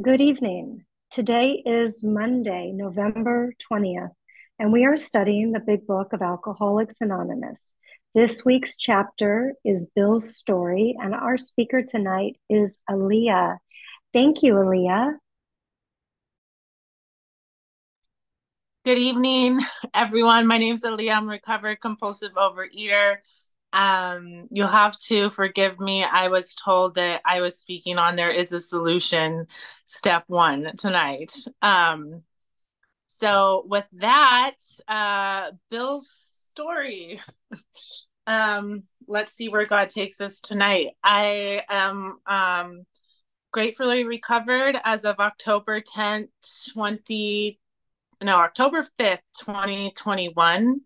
Good evening. Today is Monday, November 20th, and we are studying the Big Book of Alcoholics Anonymous. This week's chapter is Bill's story, and our speaker tonight is Aleah. Thank you, Aleah. Good evening, everyone. My name is Aleah. I'm a recovered compulsive overeater um you'll have to forgive me. I was told that i was speaking on there is a solution step one tonight. Um so with that uh bill's story. Um let's see where god takes us tonight. I am um gratefully recovered as of october 10th 20 no october 5th 2021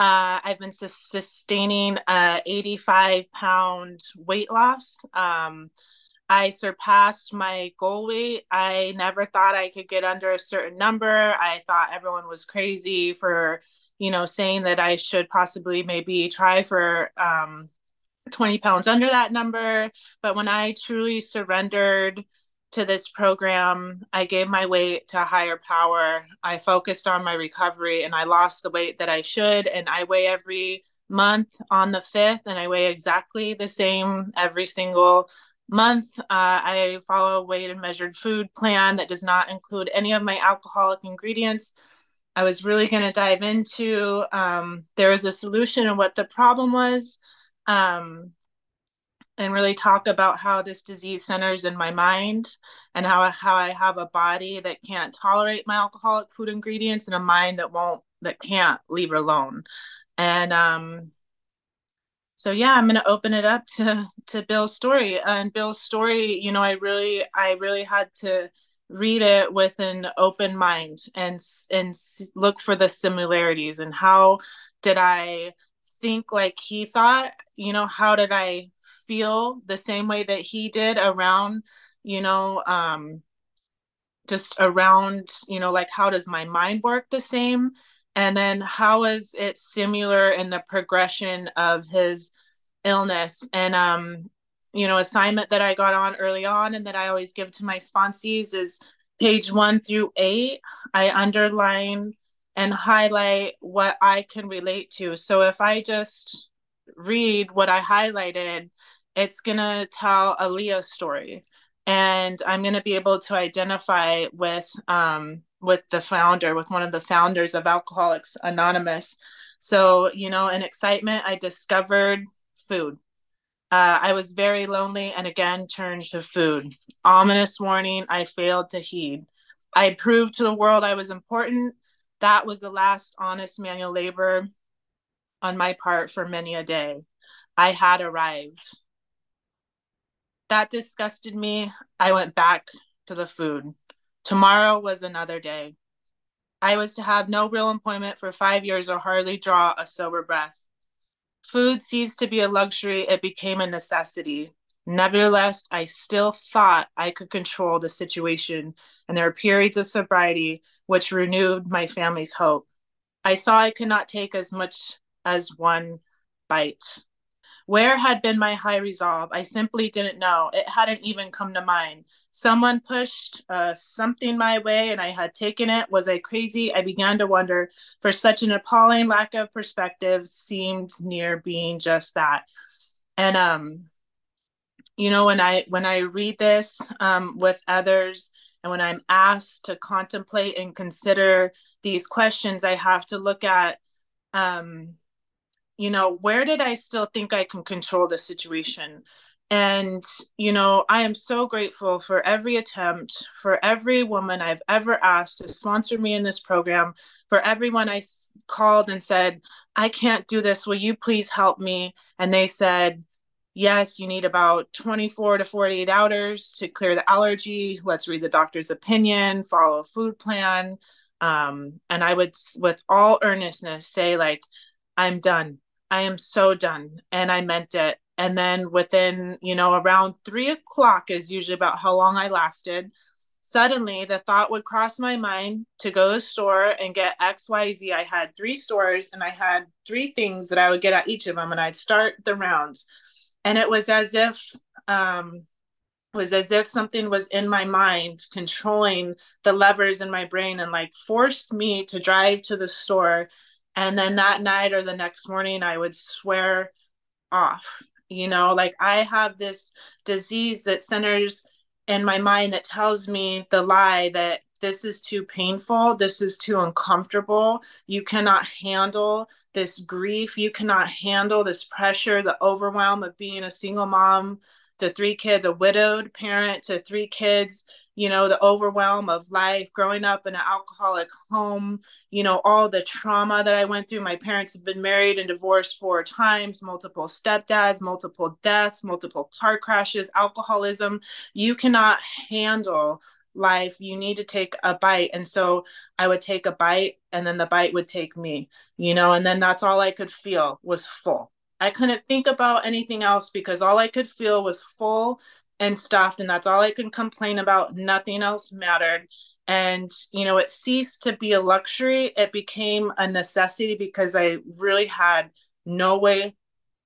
uh, I've been sustaining a 85 pound weight loss. Um, I surpassed my goal weight. I never thought I could get under a certain number. I thought everyone was crazy for, you know, saying that I should possibly maybe try for um, 20 pounds under that number. But when I truly surrendered to this program. I gave my weight to higher power. I focused on my recovery and I lost the weight that I should. And I weigh every month on the 5th, and I weigh exactly the same every single month. Uh, I follow a weighed and measured food plan that does not include any of my alcoholic ingredients. I was really going to dive into um, there was a solution and what the problem was. Um, and really talk about how this disease centers in my mind and how, how I have a body that can't tolerate my alcoholic food ingredients and a mind that won't that can't leave alone. And um so yeah, I'm gonna open it up to to Bill's story. And Bill's story, you know, I really I really had to read it with an open mind and and look for the similarities and how did I think like he thought you know how did i feel the same way that he did around you know um just around you know like how does my mind work the same? And then how is it similar in the progression of his illness? And um you know assignment that i got on early on and that i always give to my sponsees is page one through eight. I underline and highlight what I can relate to. So if I just read what I highlighted, it's going to tell Aleah's story. And I'm going to be able to identify with um, with the founder, with one of the founders of Alcoholics Anonymous. So, you know, in excitement, I discovered food. Uh, I was very lonely and again turned to food. Ominous warning, I failed to heed. I proved to the world I was important that was the last honest manual labor on my part for many a day. I had arrived. That disgusted me. I went back to the food. Tomorrow was another day. I was to have no real employment for five years or hardly draw a sober breath. Food ceased to be a luxury, it became a necessity. Nevertheless, I still thought I could control the situation, and there were periods of sobriety which renewed my family's hope. I saw I could not take as much as one bite. Where had been my high resolve? I simply didn't know. It hadn't even come to mind. Someone pushed uh, something my way and I had taken it. Was I crazy? I began to wonder, for such an appalling lack of perspective seemed near being just that. And um, you know when i when i read this um, with others and when i'm asked to contemplate and consider these questions i have to look at um, you know where did i still think i can control the situation? And you know i am so grateful for every attempt for every woman i've ever asked to sponsor me in this program for everyone i called and said i can't do this. Will you please help me? And they said yes, you need about 24 to 48 hours to clear the allergy. Let's read the doctor's opinion, follow a food plan. Um, and I would, with all earnestness, say, like, I'm done. I am so done. And I meant it. And then within, you know, around three o'clock is usually about how long I lasted. Suddenly, the thought would cross my mind to go to the store and get XYZ. I had three stores and I had three things that I would get at each of them, and I'd start the rounds and it was as if um, was as if something was in my mind controlling the levers in my brain and like forced me to drive to the store. And then that night or the next morning i would swear off you know? Like i have this disease that centers in my mind that tells me the lie that this is too painful this is too uncomfortable you cannot handle this grief you cannot handle this pressure the overwhelm of being a single mom to three kids, a widowed parent to three kids, you know, the overwhelm of life, growing up in an alcoholic home, you know, all the trauma that I went through. My parents have been married and divorced four times, multiple stepdads, multiple deaths, multiple car crashes, alcoholism. You cannot handle life you need to take a bite and so i would take a bite and then the bite would take me you know and then that's all i could feel was full I couldn't think about anything else because all I could feel was full and stuffed, and that's all I could complain about. Nothing else mattered. And, you know, it ceased to be a luxury. It became a necessity because I really had no way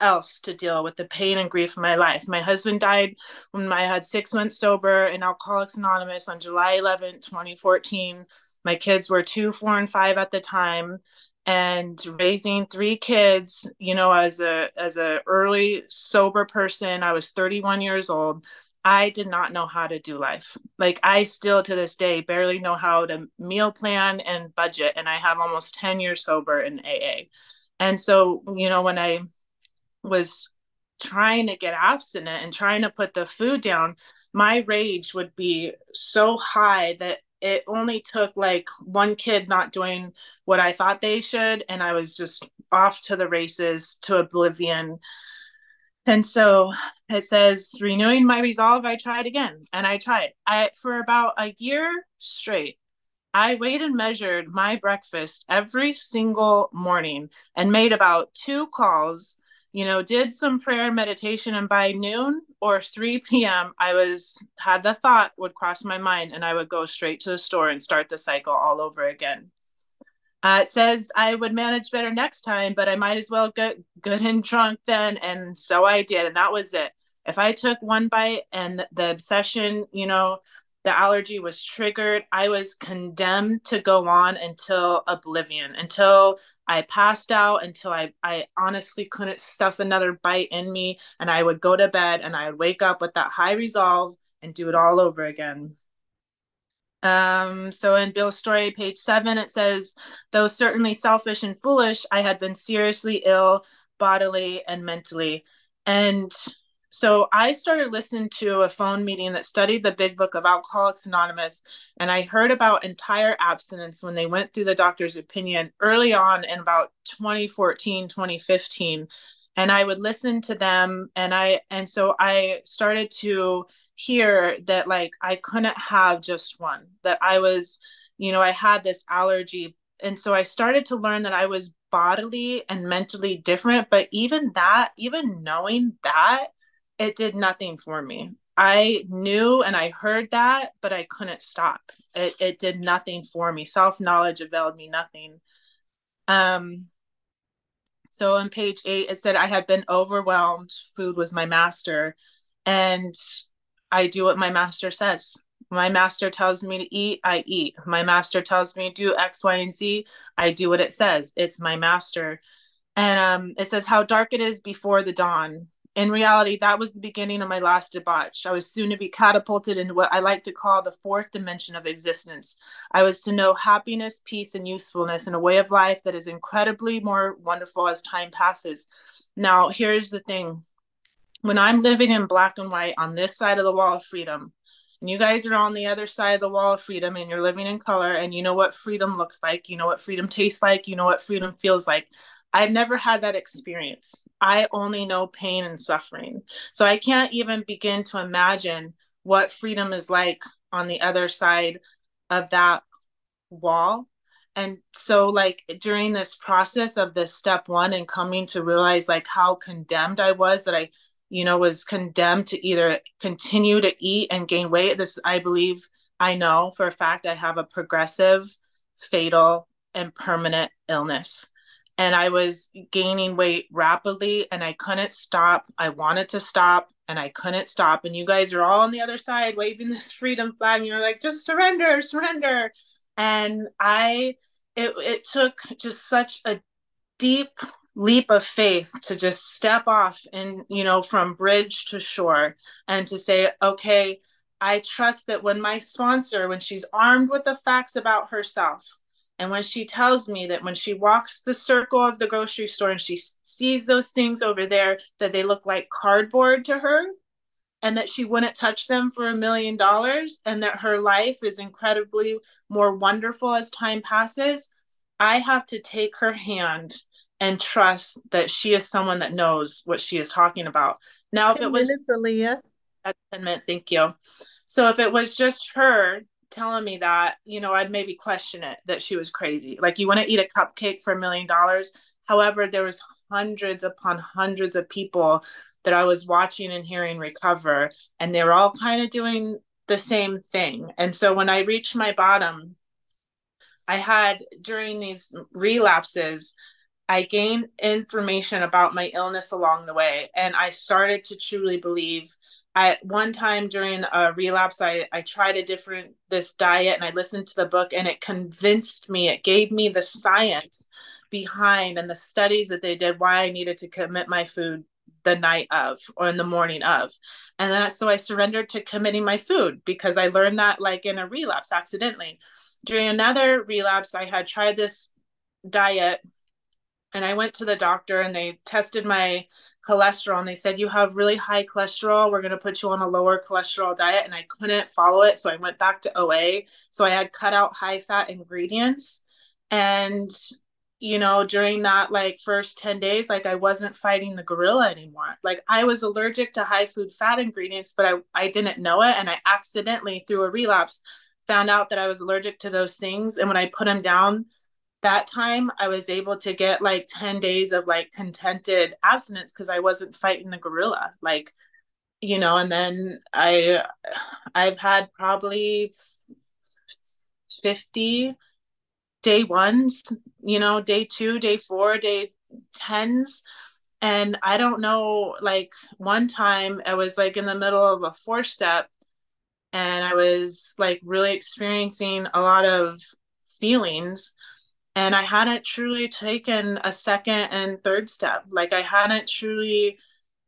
else to deal with the pain and grief of my life. My husband died when I had six months sober in Alcoholics Anonymous on July 11, 2014. My kids were two, four, and five at the time and raising three kids you know as a as a early sober person i was 31 years old i did not know how to do life like i still to this day barely know how to meal plan and budget and i have almost 10 years sober in aa and so you know when i was trying to get abstinent and trying to put the food down my rage would be so high that it only took like one kid not doing what I thought they should, and I was just off to the races to oblivion. And so it says, renewing my resolve, I tried again, and I tried. I for about a year straight. I weighed and measured my breakfast every single morning and made about two calls you know, did some prayer and meditation, and by noon or 3 p.m., I was had the thought would cross my mind, and I would go straight to the store and start the cycle all over again. Uh, it says I would manage better next time, but I might as well get good and drunk then, and so I did, and that was it. If I took one bite and the obsession, you know, the allergy was triggered, I was condemned to go on until oblivion, until I passed out, until I, I honestly couldn't stuff another bite in me. And I would go to bed and I would wake up with that high resolve and do it all over again. Um, so in Bill's story, page seven, it says, though certainly selfish and foolish, I had been seriously ill bodily and mentally. And so I started listening to a phone meeting that studied the big book of Alcoholics Anonymous. And I heard about entire abstinence when they went through the doctor's opinion early on in about 2014, 2015. And I would listen to them. And I, and so I started to hear that like I couldn't have just one, that I was, you know, I had this allergy. And so I started to learn that I was bodily and mentally different. But even that, even knowing that, it did nothing for me. I knew and I heard that, but I couldn't stop. It, it did nothing for me. Self knowledge availed me nothing. Um, so on page eight, it said I had been overwhelmed. Food was my master. And I do what my master says. My master tells me to eat, I eat. My master tells me to do X, Y, and Z. I do what it says. It's my master. And um, it says how dark it is before the dawn in reality, that was the beginning of my last debauch. I was soon to be catapulted into what I like to call the fourth dimension of existence. I was to know happiness, peace, and usefulness in a way of life that is incredibly more wonderful as time passes. Now, here's the thing when I'm living in black and white on this side of the wall of freedom, and you guys are on the other side of the wall of freedom and you're living in color and you know what freedom looks like you know what freedom tastes like you know what freedom feels like I've never had that experience. I only know pain and suffering. So I can't even begin to imagine what freedom is like on the other side of that wall. And so, like, during this process of this step one and coming to realize, like, how condemned I was that I, you know, was condemned to either continue to eat and gain weight. This, I believe, I know for a fact I have a progressive, fatal, and permanent illness and I was gaining weight rapidly and I couldn't stop. I wanted to stop and I couldn't stop. And you guys are all on the other side waving this freedom flag. And you're like, just surrender, surrender. And I, it, it took just such a deep leap of faith to just step off and, you know, from bridge to shore and to say, okay, I trust that when my sponsor, when she's armed with the facts about herself, and when she tells me that when she walks the circle of the grocery store and she sees those things over there, that they look like cardboard to her, and that she wouldn't touch them for a million dollars, and that her life is incredibly more wonderful as time passes, I have to take her hand and trust that she is someone that knows what she is talking about. Now, if it was minutes, Aleah. That's 10 minutes, thank you. So if it was just her telling me that, you know, I'd maybe question it that she was crazy. Like you want to eat a cupcake for a million dollars. However, there was hundreds upon hundreds of people that I was watching and hearing recover, and they were all kind of doing the same thing. And so when I reached my bottom, I had during these relapses, I gained information about my illness along the way, and I started to truly believe. At one time during a relapse, I, I tried a different this diet and I listened to the book, and it convinced me. It gave me the science behind and the studies that they did why I needed to commit my food the night of or in the morning of. And then so I surrendered to committing my food because I learned that like in a relapse accidentally. During another relapse, I had tried this diet and I went to the doctor and they tested my cholesterol and they said you have really high cholesterol. We're going to put you on a lower cholesterol diet. And I couldn't follow it so I went back to OA so I had cut out high fat ingredients. And you know during that like first 10 days like I wasn't fighting the gorilla anymore. Like I was allergic to high food fat ingredients but I I didn't know it. And I accidentally through a relapse found out that I was allergic to those things. And when I put them down that time I was able to get like 10 days of like contented abstinence because I wasn't fighting the gorilla. Like, you know, and then I I've had probably 50 day ones, you know, day two, day four, day tens. And I don't know, like one time I was like in the middle of a four step and I was like really experiencing a lot of feelings and I hadn't truly taken a second and third step. Like I hadn't truly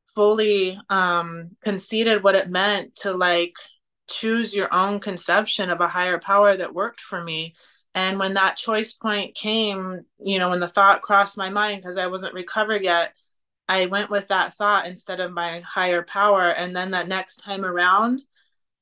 fully um conceded what it meant to like choose your own conception of a higher power that worked for me and when that choice point came you know when the thought crossed my mind because i wasn't recovered yet i went with that thought instead of my higher power and then that next time around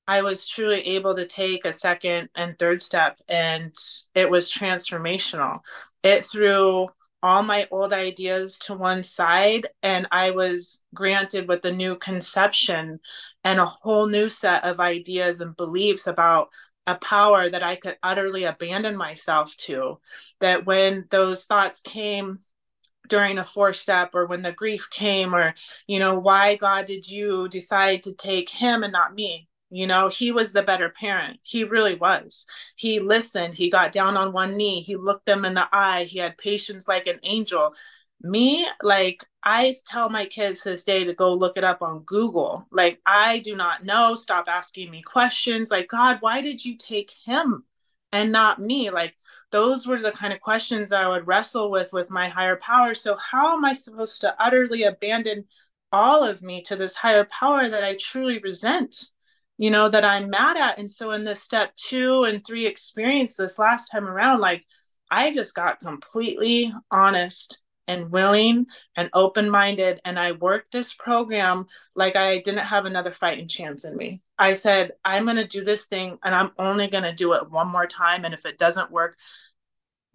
I was truly able to take a second and third step, and it was transformational. It threw all my old ideas to one side, and I was granted with a new conception and a whole new set of ideas and beliefs about a power that I could utterly abandon myself to. That when those thoughts came during a four step or when the grief came or you know why god did you decide to take him and not me you know, he was the better parent. He really was. He listened. He got down on one knee. He looked them in the eye. He had patience like an angel. Me, like, I tell my kids this day to go look it up on Google. Like, I do not know. Stop asking me questions. Like, God, why did you take him and not me? Like, those were the kind of questions I would wrestle with with my higher power. So, how am I supposed to utterly abandon all of me to this higher power that I truly resent? You know, that I'm mad at. And so in this step two and three experience this last time around, like I just got completely honest and willing and open minded. And I worked this program like I didn't have another fighting chance in me. I said, I'm going to do this thing and I'm only going to do it one more time. And if it doesn't work,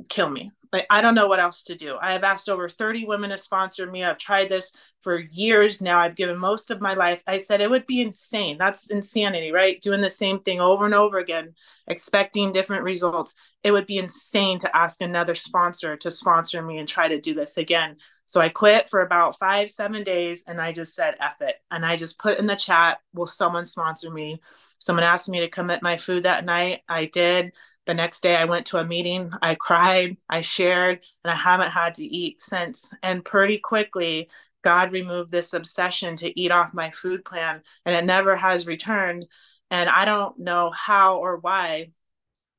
kill me. Like, I don't know what else to do. I have asked over 30 women to sponsor me. I've tried this for years now. I've given most of my life. I said it would be insane. That's insanity, right? Doing the same thing over and over again, expecting different results. It would be insane to ask another sponsor to sponsor me and try to do this again. So I quit for about five, seven days and I just said, F it. And I just put in the chat, will someone sponsor me? Someone asked me to commit my food that night. I did the next day I went to a meeting, I cried, I shared, and I haven't had to eat since. And pretty quickly, God removed this obsession to eat off my food plan, and it never has returned. And I don't know how or why,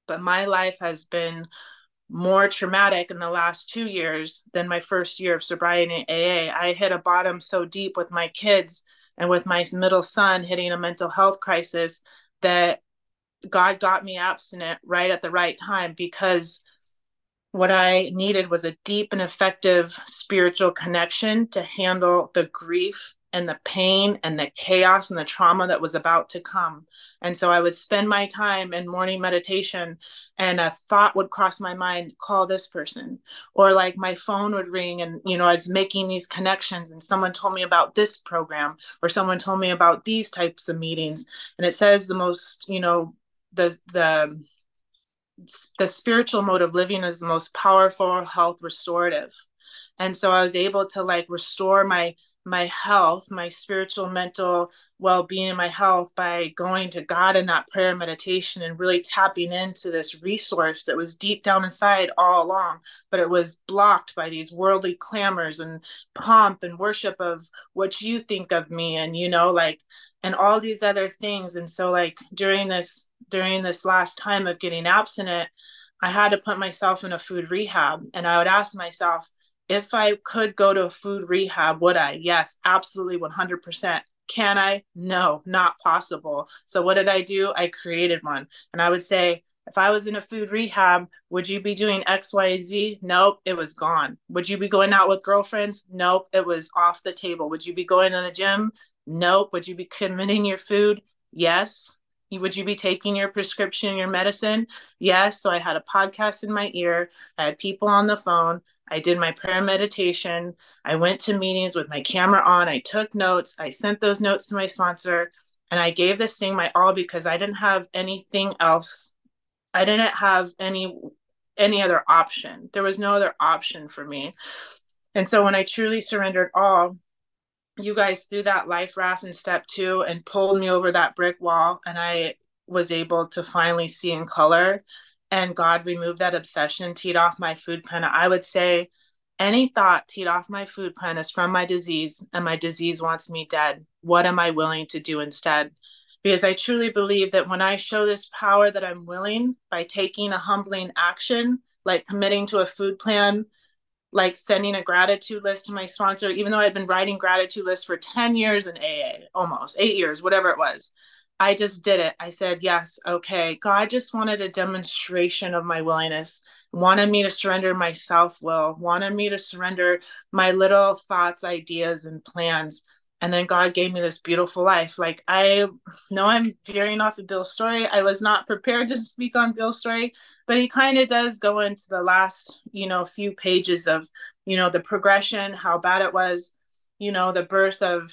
but my life has been more traumatic in the last two years than my first year of sobriety in AA. I hit a bottom so deep with my kids and with my middle son hitting a mental health crisis that God got me abstinent right at the right time because what I needed was a deep and effective spiritual connection to handle the grief and the pain and the chaos and the trauma that was about to come. And so I would spend my time in morning meditation and a thought would cross my mind, call this person. Or like my phone would ring and, you know, I was making these connections and someone told me about this program or someone told me about these types of meetings. And it says the most, you know, the, the, the spiritual mode of living is the most powerful health restorative. And so i was able to like restore my my health, my spiritual, mental well being, my health by going to God in that prayer and meditation and really tapping into this resource that was deep down inside all along, but it was blocked by these worldly clamors and pomp and worship of what you think of me and, you know, like, and all these other things. And so, like, during this, during this last time of getting abstinent, I had to put myself in a food rehab and I would ask myself, if I could go to a food rehab, would I? Yes, absolutely 100%. Can I? No, not possible. So what did I do? I created one. And I would say, if I was in a food rehab, would you be doing X, Y, Z? Nope, it was gone. Would you be going out with girlfriends? Nope, it was off the table. Would you be going to the gym? Nope. Would you be committing your food? Yes. Would you be taking your prescription, your medicine? Yes. So I had a podcast in my ear. I had people on the phone. I did my prayer meditation. I went to meetings with my camera on. I took notes. I sent those notes to my sponsor and I gave this thing my all because I didn't have anything else. I didn't have any any other option. There was no other option for me. And so when I truly surrendered all, you guys threw that life raft in step two and pulled me over that brick wall and I was able to finally see in color and God removed that obsession, teed off my food plan, I would say any thought teed off my food plan is from my disease and my disease wants me dead. What am I willing to do instead? Because I truly believe that when I show this power that I'm willing by taking a humbling action, like committing to a food plan, like sending a gratitude list to my sponsor, even though I'd been writing gratitude lists for 10 years in AA, almost eight years, whatever it was. I just did it. I said, yes, okay. God just wanted a demonstration of my willingness, wanted me to surrender my self will, wanted me to surrender my little thoughts, ideas, and plans. And then God gave me this beautiful life. Like, I know I'm veering off of Bill's story. I was not prepared to speak on Bill's story, but he kind of does go into the last, you know, few pages of, you know, the progression, how bad it was, you know, the birth of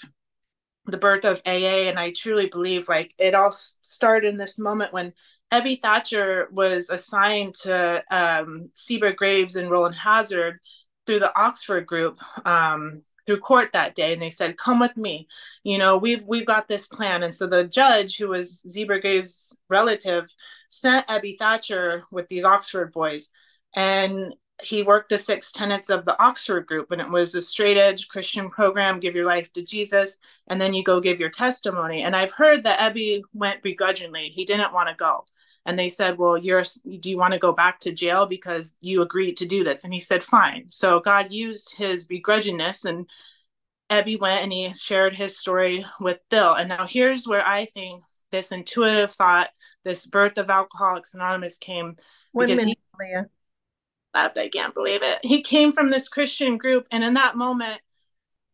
the birth of AA. And I truly believe like it all started in this moment when Ebby Thacher was assigned to um, Cebra Graves and Rowland Hazard through the Oxford group um, through court that day, and they said, "Come with me. You know, we've we've got this plan." And so the judge, who was Cebra Graves' relative, sent Ebby Thacher with these Oxford boys, and he worked the six tenets of the Oxford group, and it was a straight edge Christian program, give your life to Jesus, and then you go give your testimony. And I've heard that Ebby went begrudgingly. He didn't want to go. And they said, Well, you're do you want to go back to jail because you agreed to do this? And he said, Fine. So God used his begrudgingness and Ebby went and he shared his story with Bill. And now here's where I think this intuitive thought, this birth of Alcoholics Anonymous came. One minute, he, Leah left. I can't believe it. He came from this Christian group, and in that moment,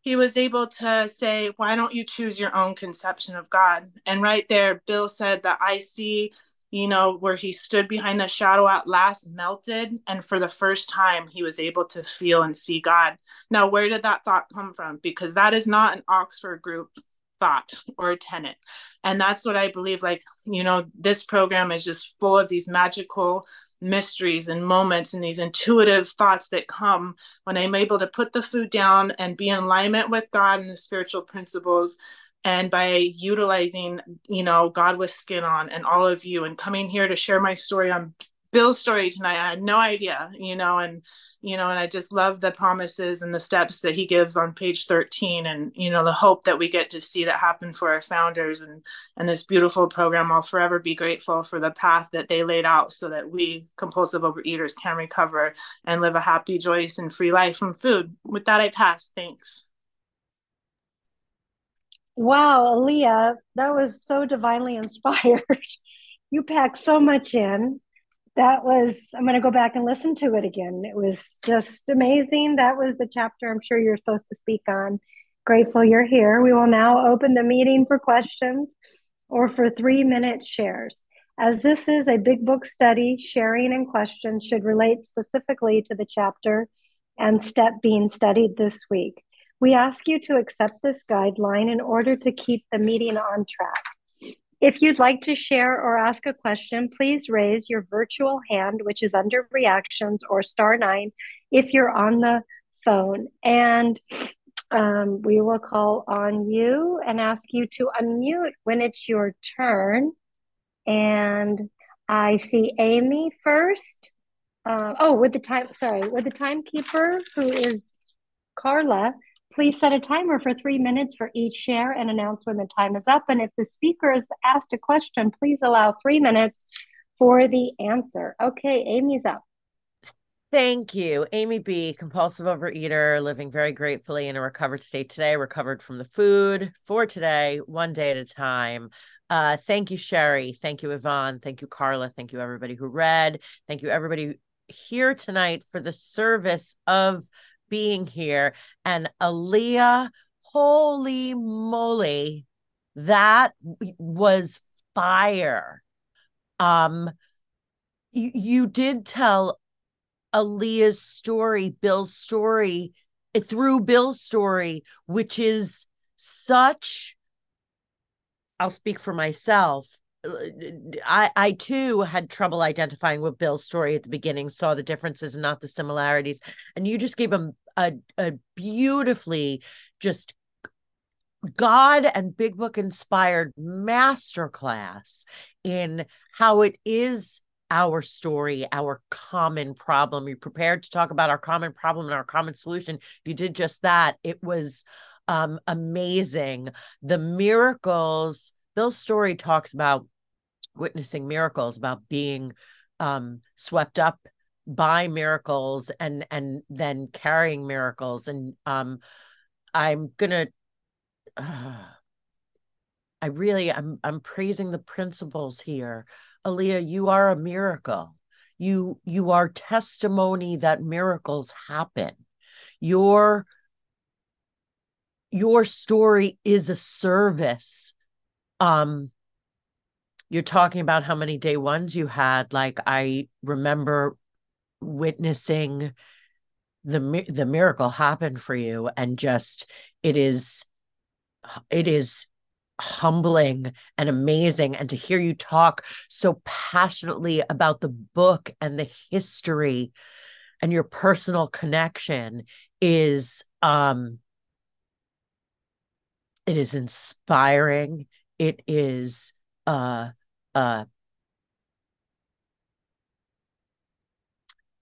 he was able to say, Why don't you choose your own conception of God? And right there, Bill said that I see, you know, where he stood behind the shadow at last melted. And for the first time, he was able to feel and see God. Now, where did that thought come from? Because that is not an Oxford group thought or tenet. And that's what I believe. Like, you know, this program is just full of these magical mysteries and moments and these intuitive thoughts that come when I'm able to put the food down and be in alignment with God and the spiritual principles. And by utilizing, you know, God with skin on and all of you and coming here to share my story on Bill's story tonight. I had no idea, you know, and you know, and I just love the promises and the steps that he gives on page 13 and you know, the hope that we get to see that happen for our founders and and this beautiful program. I'll forever be grateful for the path that they laid out so that we compulsive overeaters can recover and live a happy, joyous, and free life from food. With that I pass. Thanks. Wow, Aleah, that was so divinely inspired. you packed so much in. That was i'm going to go back and listen to it again. It was just amazing. That was the chapter i'm sure you're supposed to speak on. Grateful you're here. We will now open the meeting for questions or for three minute shares. As this is a big book study sharing and questions should relate specifically to the chapter and step being studied this week we ask you to accept this guideline in order to keep the meeting on track if you'd like to share or ask a question, please raise your virtual hand, which is under reactions or star nine if you're on the phone. And um, we will call on you and ask you to unmute when it's your turn. And I see Amy first. Uh, oh, with the time, sorry, with the timekeeper who is Carla, Please set a timer for three minutes for each share and announce when the time is up. And if the speaker has asked a question, please allow three minutes for the answer. Okay, Amy's up. Thank you. Amy B., compulsive overeater, living very gratefully in a recovered state today, recovered from the food for today, one day at a time. Uh, thank you, Sherry. Thank you, Yvonne. Thank you, Carla. Thank you, everybody who read. Thank you, everybody here tonight for the service of being here. And Aleah, holy moly, that was fire. Um, you, you did tell Aleah's story, Bill's story, through Bill's story, which is such, I'll speak for myself, I I too had trouble identifying with Bill's story at the beginning, saw the differences and not the similarities. And you just gave him a, a beautifully just God and Big Book inspired masterclass in how it is our story, our common problem. You prepared to talk about our common problem and our common solution. You did just that. It was um, amazing. The miracles, Bill's story talks about witnessing miracles, about being um, swept up by miracles and and then carrying miracles. And um, I'm gonna. Uh, I really, I'm I'm praising the principles here. Aleah, you are a miracle. You you are testimony that miracles happen. Your your story is a service um you're talking about how many day ones you had like i remember witnessing the the miracle happen for you and just it is it is humbling and amazing and to hear you talk so passionately about the book and the history and your personal connection is um it is inspiring. It is uh uh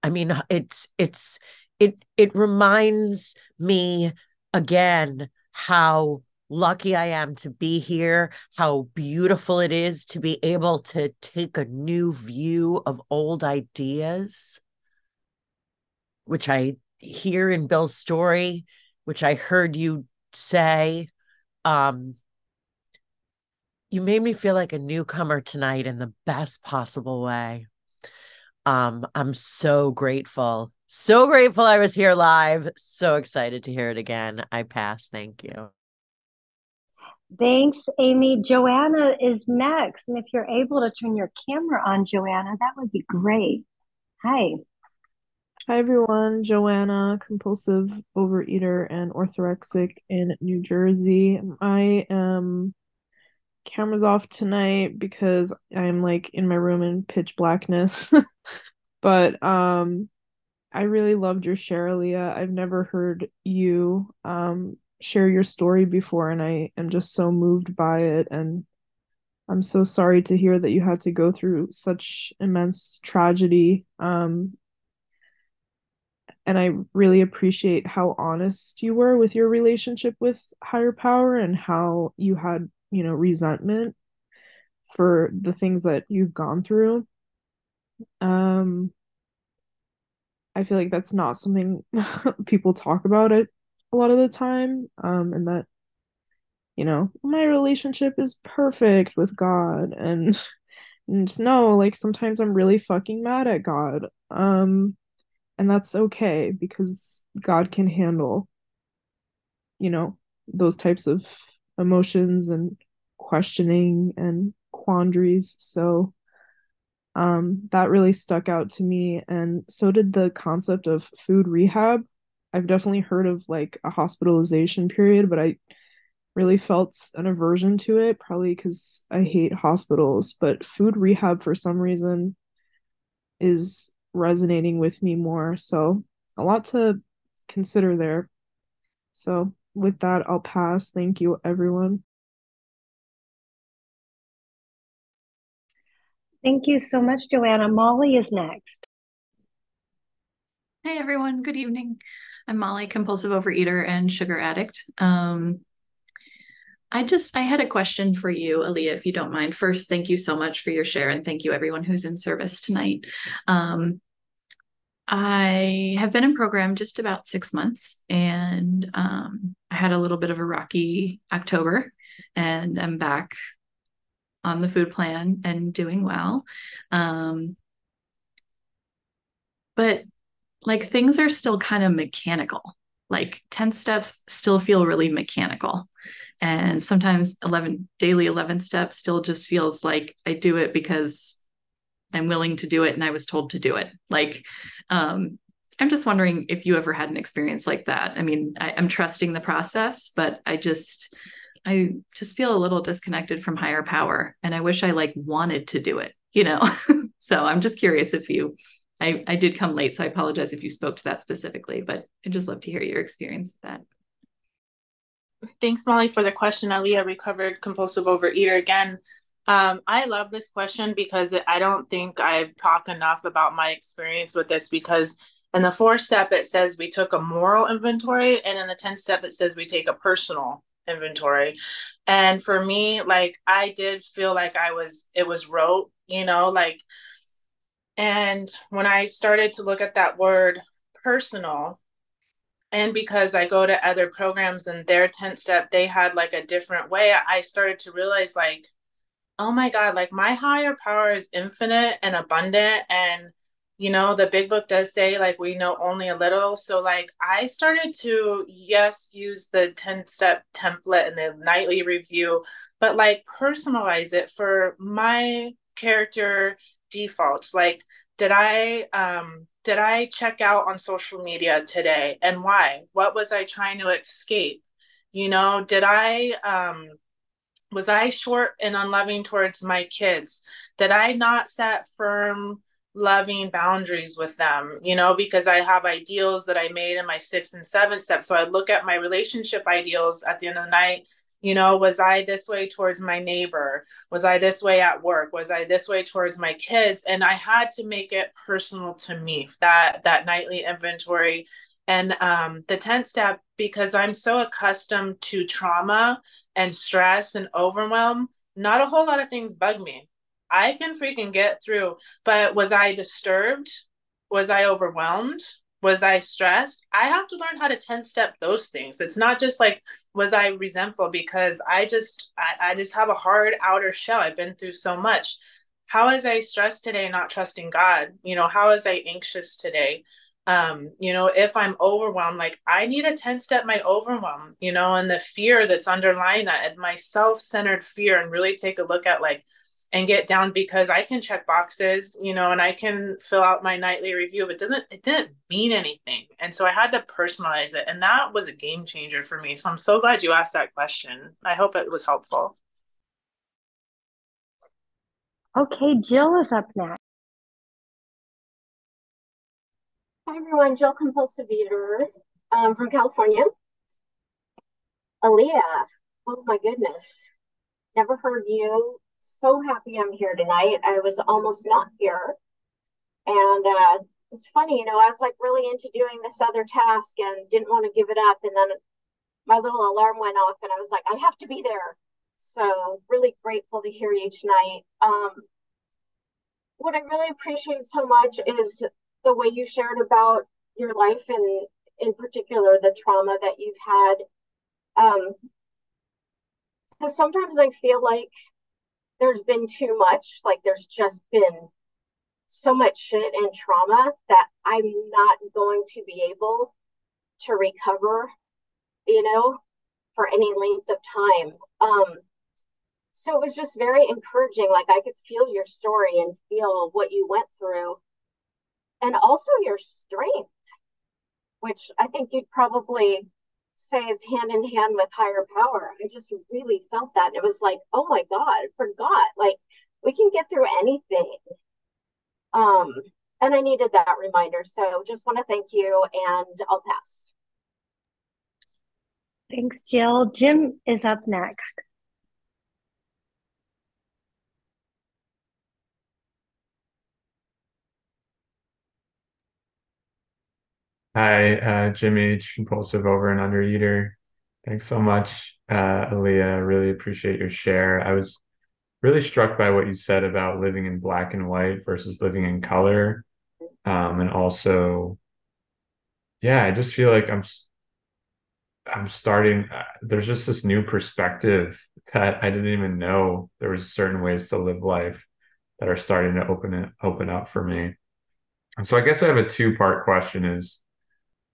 I mean it's it's it it reminds me again how lucky I am to be here, how beautiful it is to be able to take a new view of old ideas, which I hear in Bill's story, which I heard you say. Um, you made me feel like a newcomer tonight in the best possible way. Um, I'm so grateful. So grateful I was here live. So excited to hear it again. I pass. Thank you. Thanks, Amy. Joanna is next. And if you're able to turn your camera on, Joanna, that would be great. Hi. Hi, everyone. Joanna, compulsive overeater and orthorexic in New Jersey. I am cameras off tonight because I'm like in my room in pitch blackness. but um I really loved your share, Leah. I've never heard you um share your story before and I am just so moved by it and I'm so sorry to hear that you had to go through such immense tragedy. Um, and I really appreciate how honest you were with your relationship with higher power and how you had, you know, resentment for the things that you've gone through. Um, I feel like that's not something people talk about it a lot of the time. Um, and that, you know, my relationship is perfect with God and and no, like sometimes I'm really fucking mad at God. Um, and that's okay because God can handle, you know, those types of emotions and questioning and quandaries. So um, that really stuck out to me. And so did the concept of food rehab. I've definitely heard of like a hospitalization period, but I really felt an aversion to it, probably because I hate hospitals. But food rehab, for some reason, is resonating with me more. So, a lot to consider there. So, with that, I'll pass. Thank you, everyone. Thank you so much, Joanna. Molly is next. Hey everyone, good evening. I'm Molly, compulsive overeater and sugar addict. Um, I just I had a question for you, Aleah, if you don't mind. First, thank you so much for your share, and thank you everyone who's in service tonight. Um, I have been in program just about six months, and um, I had a little bit of a rocky October, and I'm back on the food plan and doing well. Um, but like things are still kind of mechanical. Like 10 steps still feel really mechanical. And sometimes 11 daily 11 steps still just feels like I do it because I'm willing to do it and I was told to do it. Like, um, I'm just wondering if you ever had an experience like that. I mean, I, I'm trusting the process, but I just, I just feel a little disconnected from higher power and I wish I like wanted to do it, you know? so I'm just curious if you, I, I did come late, so I apologize if you spoke to that specifically, but I'd just love to hear your experience with that. Thanks, Molly, for the question. Aleah, recovered compulsive overeater again. Um, I love this question because I don't think I've talked enough about my experience with this because in the fourth step, it says we took a moral inventory, and in the 10th step, it says we take a personal inventory. And for me, like I did feel like I was, it was rote, you know, like, and when I started to look at that word personal, and because I go to other programs and their 10th step, they had like a different way, I started to realize like, oh my God, like my higher power is infinite and abundant. And, you know, the big book does say like we know only a little. So, like, I started to, yes, use the 10 step template and the nightly review, but like personalize it for my character defaults. Like, did I, um, did I check out on social media today and why? What was I trying to escape? You know, did I um was I short and unloving towards my kids? Did I not set firm loving boundaries with them, you know, because I have ideals that I made in my sixth and seventh step. So I look at my relationship ideals at the end of the night you know was i this way towards my neighbor was i this way at work was i this way towards my kids and i had to make it personal to me that that nightly inventory and um, the 10th step because i'm so accustomed to trauma and stress and overwhelm not a whole lot of things bug me i can freaking get through but was i disturbed was i overwhelmed was I stressed? I have to learn how to 10 step those things. It's not just like, was I resentful because I just, I, I just have a hard outer shell. I've been through so much. How is I stressed today, not trusting God? You know, how is I anxious today? Um, you know, if I'm overwhelmed, like I need a 10 step my overwhelm, you know, and the fear that's underlying that and my self centered fear, and really take a look at like, and get down because I can check boxes, you know, and I can fill out my nightly review, but it doesn't it didn't mean anything. And so I had to personalize it. And that was a game changer for me. So I'm so glad you asked that question. I hope it was helpful. Okay, Jill is up next. Hi everyone, Jill Compulsive um, from California. Aleah, oh my goodness. Never heard you so happy I'm here tonight. I was almost not here. And uh, it's funny, you know, I was like really into doing this other task and didn't want to give it up. And then my little alarm went off and I was like, I have to be there. So really grateful to hear you tonight. Um, what I really appreciate so much is the way you shared about your life and in particular the trauma that you've had. Um, because sometimes I feel like there's been too much, like there's just been so much shit and trauma that I'm not going to be able to recover, you know, for any length of time. Um, so it was just very encouraging. Like I could feel your story and feel what you went through, and also your strength, which I think you'd probably say it's hand in hand with higher power. I just really felt that. It was like, oh my God, I forgot. Like we can get through anything. Um, and I needed that reminder. So just want to thank you and I'll pass. Thanks, Jill. Jim is up next. Hi, uh, Jim H, compulsive over and under eater. Thanks so much, uh, Aleah. Really appreciate your share. I was really struck by what you said about living in black and white versus living in color. Um, and also, yeah, I just feel like I'm I'm starting. Uh, there's just this new perspective that I didn't even know there was certain ways to live life that are starting to open it open up for me. And so I guess I have a two part question: is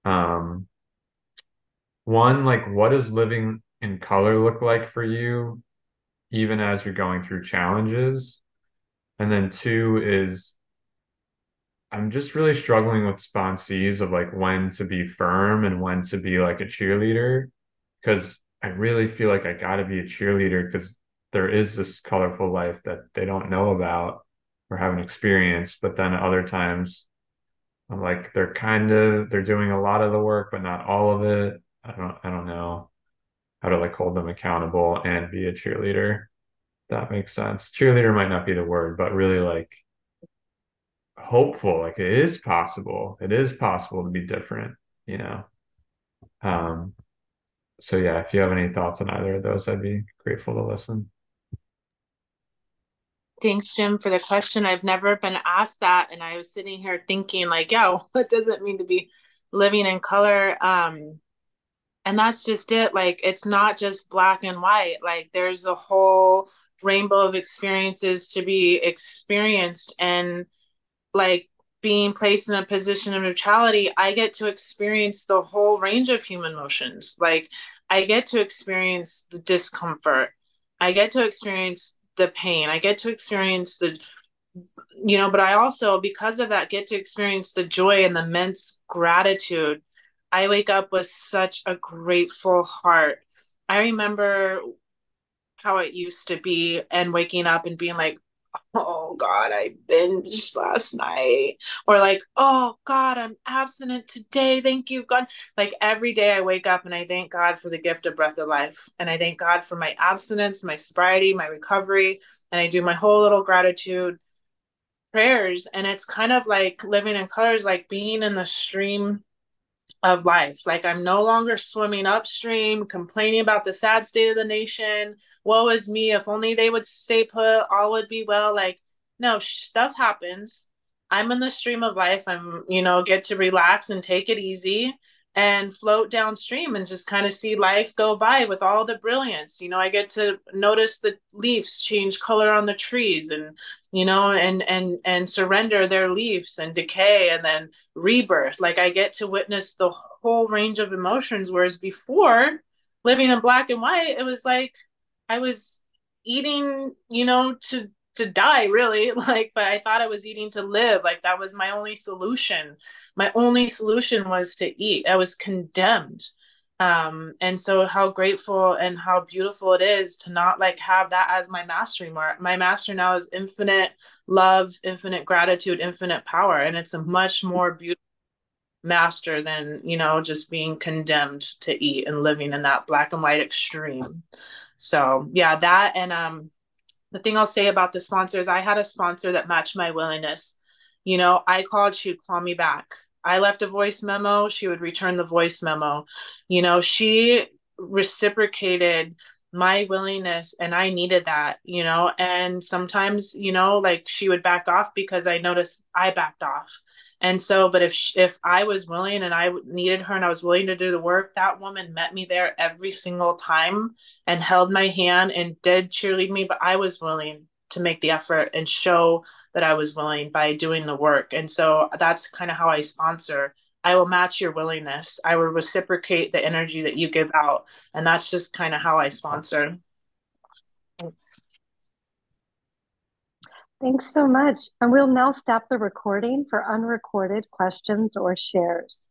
um, one, like, what does living in color look like for you, even as you're going through challenges? And then two is, I'm just really struggling with sponsees of like when to be firm and when to be like a cheerleader, because I really feel like I got to be a cheerleader because there is this colorful life that they don't know about or haven't experienced. But then other times, I'm like they're kind of they're doing a lot of the work, but not all of it. I don't I don't know how to like hold them accountable and be a cheerleader. That makes sense. Cheerleader might not be the word, but really like hopeful. Like it is possible. It is possible to be different, you know. Um so yeah, if you have any thoughts on either of those, I'd be grateful to listen. Thanks, Jim, for the question. I've never been asked that. And I was sitting here thinking, like, yeah, what does it mean to be living in color? Um, and that's just it. Like, it's not just black and white. Like, there's a whole rainbow of experiences to be experienced. And like being placed in a position of neutrality, I get to experience the whole range of human emotions. Like, I get to experience the discomfort. I get to experience the pain. I get to experience the you know, but I also because of that get to experience the joy and the immense gratitude. I wake up with such a grateful heart. I remember how it used to be and waking up and being like, oh God, I binged last night. Or like, oh God, I'm abstinent today. Thank you, God. Like every day I wake up and I thank God for the gift of breath of life. And I thank God for my abstinence, my sobriety, my recovery. And I do my whole little gratitude prayers. And it's kind of like living in colors, like being in the stream of life. Like I'm no longer swimming upstream, complaining about the sad state of the nation. Woe is me. If only they would stay put, all would be well. Like, no, stuff happens. I'm in the stream of life. I'm, you know, get to relax and take it easy and float downstream and just kind of see life go by with all the brilliance. You know, I get to notice the leaves change color on the trees and you know and and and surrender their leaves and decay and then rebirth. Like I get to witness the whole range of emotions whereas before living in black and white it was like I was eating, you know, to to die really. Like but i thought i was eating to live. Like that was my only solution. My only solution was to eat. I was condemned. Um and so how grateful and how beautiful it is to not like have that as my mastery mark. My master now is infinite love infinite gratitude infinite power. And it's a much more beautiful master than you know just being condemned to eat and living in that black and white extreme. So yeah that and um the thing I'll say about the sponsors, I had a sponsor that matched my willingness. You know, I called, she'd call me back. I left a voice memo, she would return the voice memo. You know, she reciprocated my willingness and I needed that, you know, and sometimes, you know, like she would back off because I noticed I backed off. And so, but if she, if I was willing and I needed her and I was willing to do the work, that woman met me there every single time and held my hand and did cheerlead me. But I was willing to make the effort and show that I was willing by doing the work. And so that's kind of how I sponsor. I will match your willingness. I will reciprocate the energy that you give out. And that's just kind of how I sponsor. Thanks. Thanks so much. And we'll now stop the recording for unrecorded questions or shares.